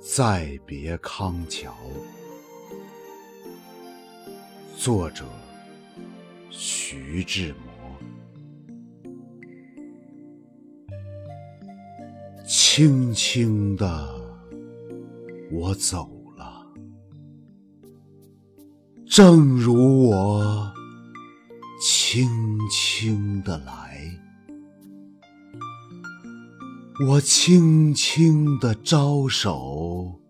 再别康桥。作者：徐志摩。轻轻的，我走了，正如我轻轻的来。我轻轻的招手，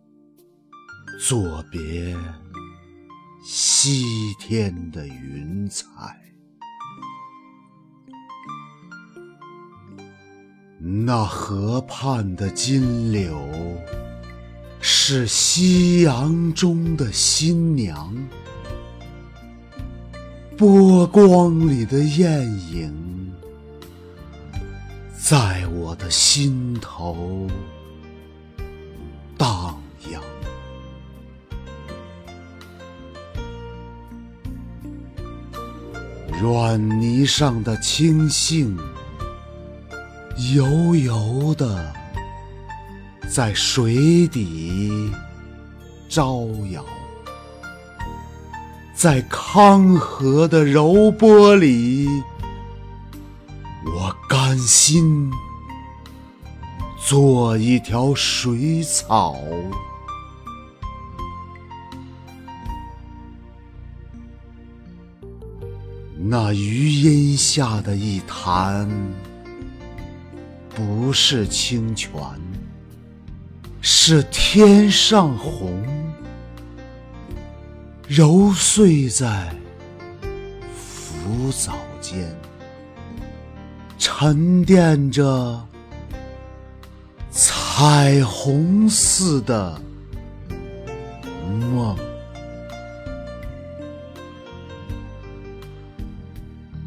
作别。西天的云彩，那河畔的金柳是夕阳中的新娘，波光里的艳影，在我的心头荡漾。软泥上的青荇，油油的在水底招摇，在康河的柔波里，我甘心做一条水草。那余荫下的一潭，不是清泉，是天上虹，揉碎在浮藻间，沉淀着彩虹似的梦。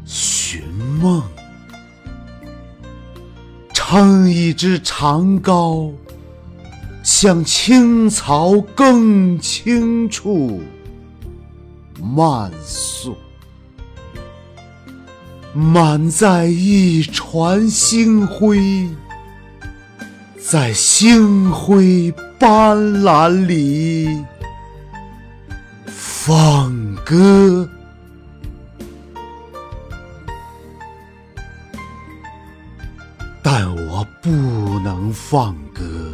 寻梦，撑一支长篙，向青草更青处漫溯，满载一船星辉，在星辉斑斓里放歌。但我不能放歌，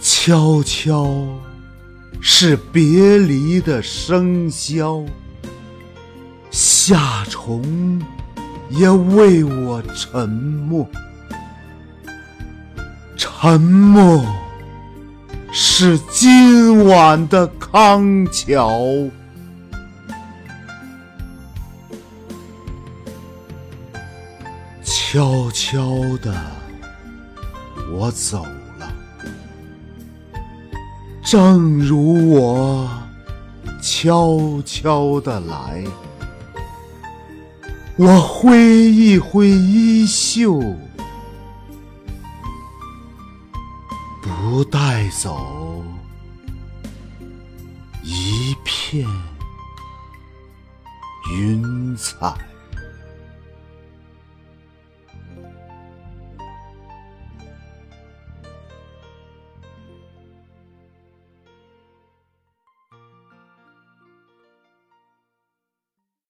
悄悄是别离的笙箫，夏虫也为我沉默，沉默是今晚的康桥。悄悄的，我走了，正如我悄悄的来。我挥一挥衣袖，不带走一片云彩。